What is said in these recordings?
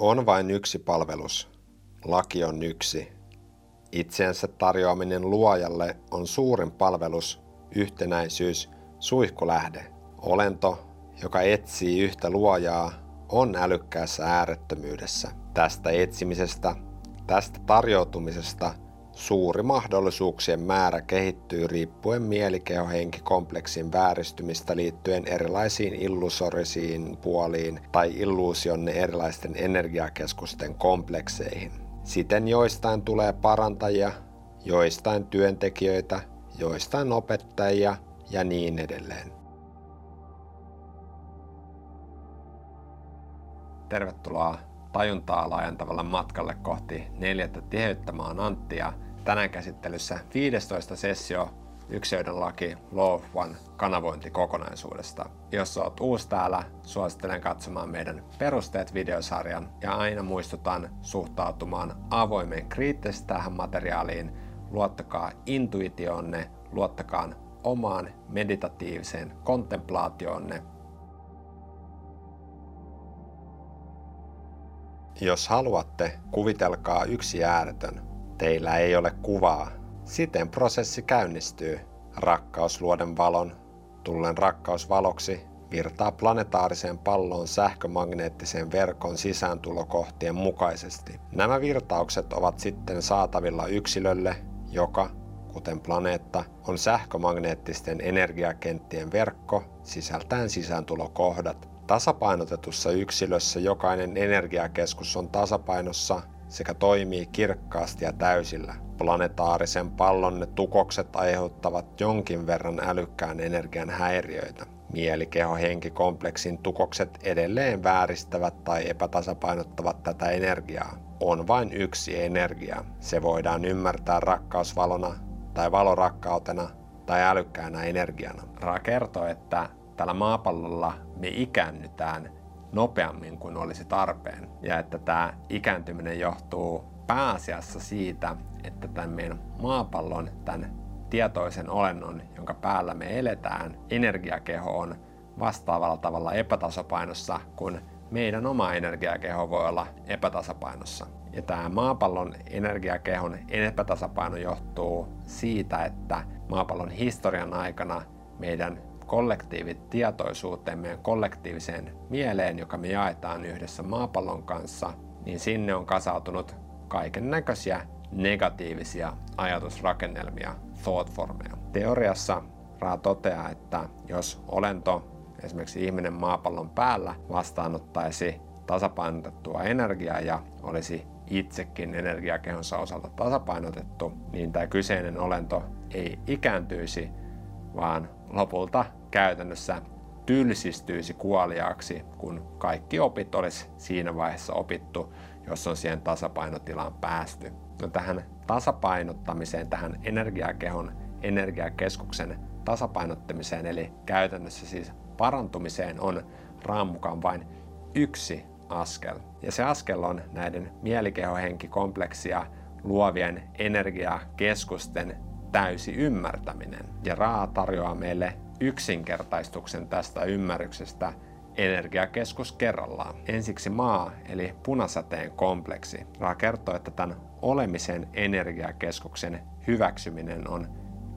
On vain yksi palvelus. Laki on yksi. Itseensä tarjoaminen luojalle on suurin palvelus, yhtenäisyys, suihkulähde. Olento, joka etsii yhtä luojaa, on älykkäässä äärettömyydessä. Tästä etsimisestä, tästä tarjoutumisesta suuri mahdollisuuksien määrä kehittyy riippuen mielikehohenkikompleksin vääristymistä liittyen erilaisiin illusorisiin puoliin tai illuusionne erilaisten energiakeskusten komplekseihin. Siten joistain tulee parantajia, joistain työntekijöitä, joistain opettajia ja niin edelleen. Tervetuloa tajuntaa laajentavalle matkalle kohti neljättä tiheyttä. Mä oon Antti ja tänään käsittelyssä 15 sessio yksilöiden laki Law One kanavointikokonaisuudesta. Jos oot uusi täällä, suosittelen katsomaan meidän perusteet videosarjan ja aina muistutan suhtautumaan avoimen kriittisesti tähän materiaaliin. Luottakaa intuitionne, luottakaa omaan meditatiiviseen kontemplaationne Jos haluatte, kuvitelkaa yksi ääretön. Teillä ei ole kuvaa. Siten prosessi käynnistyy. Rakkaus luoden valon, tullen rakkausvaloksi, virtaa planetaariseen palloon sähkömagneettiseen verkon sisääntulokohtien mukaisesti. Nämä virtaukset ovat sitten saatavilla yksilölle, joka, kuten planeetta, on sähkömagneettisten energiakenttien verkko sisältäen sisääntulokohdat, Tasapainotetussa yksilössä jokainen energiakeskus on tasapainossa sekä toimii kirkkaasti ja täysillä. Planetaarisen pallonne tukokset aiheuttavat jonkin verran älykkään energian häiriöitä. Mielikeho-henkikompleksin tukokset edelleen vääristävät tai epätasapainottavat tätä energiaa. On vain yksi energia. Se voidaan ymmärtää rakkausvalona tai valorakkautena tai älykkäänä energiana. Ra kertoo, että tällä maapallolla me ikäännytään nopeammin kuin olisi tarpeen. Ja että tämä ikääntyminen johtuu pääasiassa siitä, että tämän meidän maapallon, tämän tietoisen olennon, jonka päällä me eletään, energiakeho on vastaavalla tavalla epätasapainossa, kun meidän oma energiakeho voi olla epätasapainossa. Ja tämä maapallon energiakehon epätasapaino johtuu siitä, että maapallon historian aikana meidän kollektiivitietoisuuteen, meidän kollektiiviseen mieleen, joka me jaetaan yhdessä maapallon kanssa, niin sinne on kasautunut kaiken näköisiä negatiivisia ajatusrakennelmia, thoughtformeja. Teoriassa Ra toteaa, että jos olento, esimerkiksi ihminen maapallon päällä, vastaanottaisi tasapainotettua energiaa ja olisi itsekin energiakehonsa osalta tasapainotettu, niin tämä kyseinen olento ei ikääntyisi, vaan lopulta käytännössä tylsistyisi kuoliaaksi, kun kaikki opit olisi siinä vaiheessa opittu, jos on siihen tasapainotilaan päästy. No tähän tasapainottamiseen, tähän energiakehon, energiakeskuksen tasapainottamiseen, eli käytännössä siis parantumiseen on raan mukaan vain yksi askel. Ja se askel on näiden mielikehohenkikompleksia luovien energiakeskusten täysi ymmärtäminen. Ja Raa tarjoaa meille yksinkertaistuksen tästä ymmärryksestä energiakeskus kerrallaan. Ensiksi maa eli punasäteen kompleksi. Raa kertoo, että tämän olemisen energiakeskuksen hyväksyminen on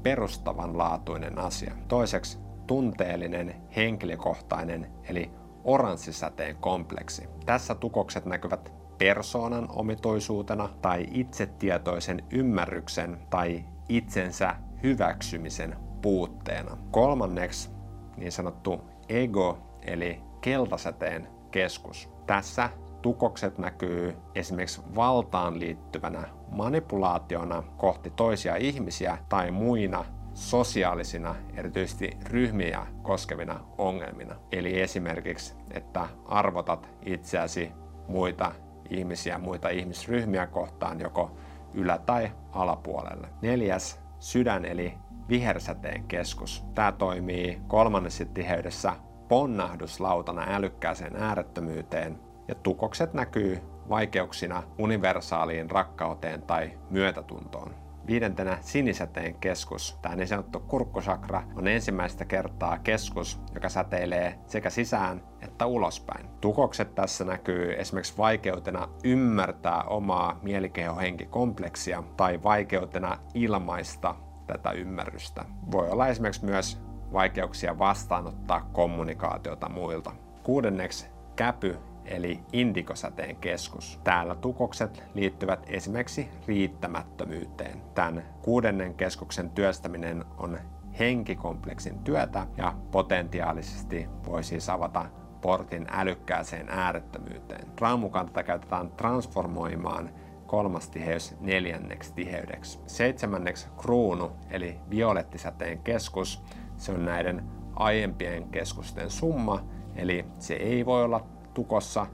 perustavanlaatuinen asia. Toiseksi tunteellinen henkilökohtainen eli oranssisäteen kompleksi. Tässä tukokset näkyvät persoonan omituisuutena tai itsetietoisen ymmärryksen tai itsensä hyväksymisen puutteena. Kolmanneksi niin sanottu ego eli keltasäteen keskus. Tässä tukokset näkyy esimerkiksi valtaan liittyvänä manipulaationa kohti toisia ihmisiä tai muina sosiaalisina, erityisesti ryhmiä koskevina ongelmina. Eli esimerkiksi, että arvotat itseäsi muita ihmisiä, muita ihmisryhmiä kohtaan joko ylä- tai alapuolelle. Neljäs, sydän eli vihersäteen keskus. Tämä toimii kolmannessa tiheydessä ponnahduslautana älykkääseen äärettömyyteen ja tukokset näkyy vaikeuksina universaaliin rakkauteen tai myötätuntoon. Viidentenä sinisäteen keskus. Tämä niin sanottu kurkkusakra on ensimmäistä kertaa keskus, joka säteilee sekä sisään että ulospäin. Tukokset tässä näkyy esimerkiksi vaikeutena ymmärtää omaa mielikehohenkikompleksia tai vaikeutena ilmaista tätä ymmärrystä. Voi olla esimerkiksi myös vaikeuksia vastaanottaa kommunikaatiota muilta. Kuudenneksi käpy eli indikosäteen keskus. Täällä tukokset liittyvät esimerkiksi riittämättömyyteen. Tämän kuudennen keskuksen työstäminen on henkikompleksin työtä ja potentiaalisesti voi siis avata portin älykkääseen äärettömyyteen. Raamukanta käytetään transformoimaan kolmas tiheys neljänneksi tiheydeksi. Seitsemänneksi kruunu eli violettisäteen keskus. Se on näiden aiempien keskusten summa, eli se ei voi olla tukossa,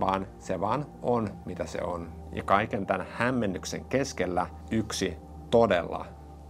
vaan se vaan on mitä se on. Ja kaiken tämän hämmennyksen keskellä yksi todella,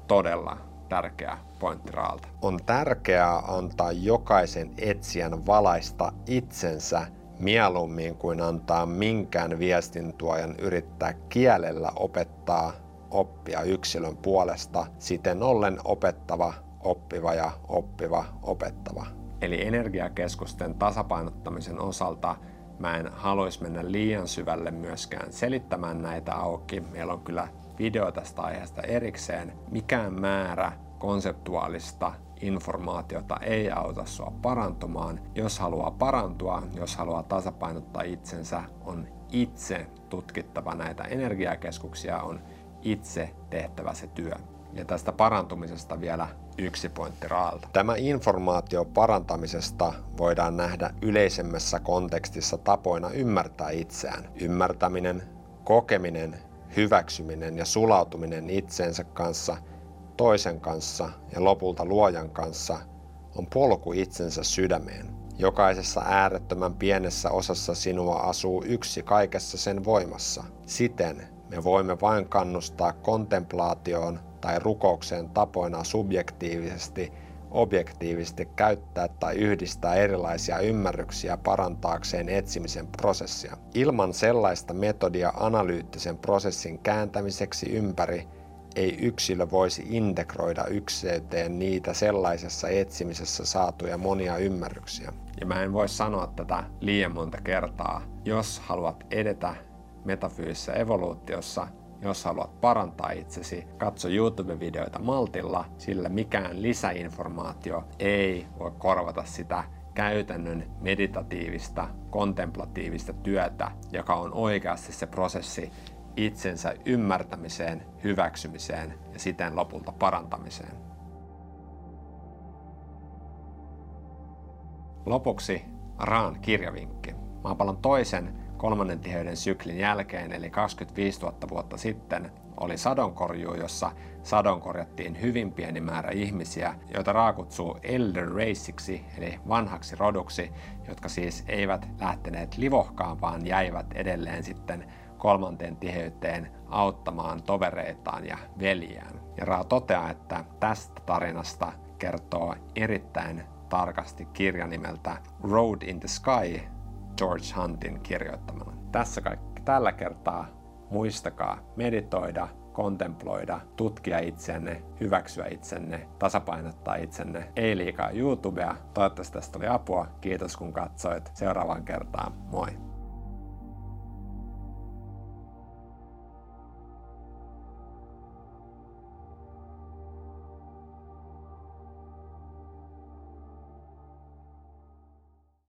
todella tärkeä pointti Raalta. On tärkeää antaa jokaisen etsijän valaista itsensä mieluummin kuin antaa minkään viestintuojan yrittää kielellä opettaa oppia yksilön puolesta, siten ollen opettava, oppiva ja oppiva opettava. Eli energiakeskusten tasapainottamisen osalta mä en haluaisi mennä liian syvälle myöskään selittämään näitä auki. Meillä on kyllä video tästä aiheesta erikseen. Mikään määrä konseptuaalista informaatiota ei auta sua parantumaan. Jos haluaa parantua, jos haluaa tasapainottaa itsensä, on itse tutkittava näitä energiakeskuksia, on itse tehtävä se työ. Ja tästä parantumisesta vielä yksi pointti raalta. Tämä informaatio parantamisesta voidaan nähdä yleisemmässä kontekstissa tapoina ymmärtää itseään. Ymmärtäminen, kokeminen, hyväksyminen ja sulautuminen itseensä kanssa, toisen kanssa ja lopulta luojan kanssa on polku itsensä sydämeen. Jokaisessa äärettömän pienessä osassa sinua asuu yksi kaikessa sen voimassa. Siten me voimme vain kannustaa kontemplaatioon tai rukoukseen tapoina subjektiivisesti, objektiivisesti käyttää tai yhdistää erilaisia ymmärryksiä parantaakseen etsimisen prosessia. Ilman sellaista metodia analyyttisen prosessin kääntämiseksi ympäri ei yksilö voisi integroida ykseyteen niitä sellaisessa etsimisessä saatuja monia ymmärryksiä. Ja mä en voi sanoa tätä liian monta kertaa. Jos haluat edetä metafyysisessä evoluutiossa, jos haluat parantaa itsesi, katso YouTube-videoita maltilla, sillä mikään lisäinformaatio ei voi korvata sitä käytännön meditatiivista, kontemplatiivista työtä, joka on oikeasti se prosessi itsensä ymmärtämiseen, hyväksymiseen ja siten lopulta parantamiseen. Lopuksi Raan kirjavinkki. Maapallon toisen kolmannen tiheyden syklin jälkeen, eli 25 000 vuotta sitten, oli sadonkorjuu, jossa sadon korjattiin hyvin pieni määrä ihmisiä, joita Raa kutsuu Elder Raceiksi, eli vanhaksi roduksi, jotka siis eivät lähteneet livohkaan, vaan jäivät edelleen sitten kolmanteen tiheyteen auttamaan tovereitaan ja veljiään. Ja Raa toteaa, että tästä tarinasta kertoo erittäin tarkasti kirja nimeltä Road in the Sky, George Huntin kirjoittamana. Tässä kaikki tällä kertaa. Muistakaa meditoida, kontemploida, tutkia itsenne, hyväksyä itsenne, tasapainottaa itsenne. Ei liikaa YouTubea. Toivottavasti tästä oli apua. Kiitos kun katsoit. Seuraavaan kertaan. Moi!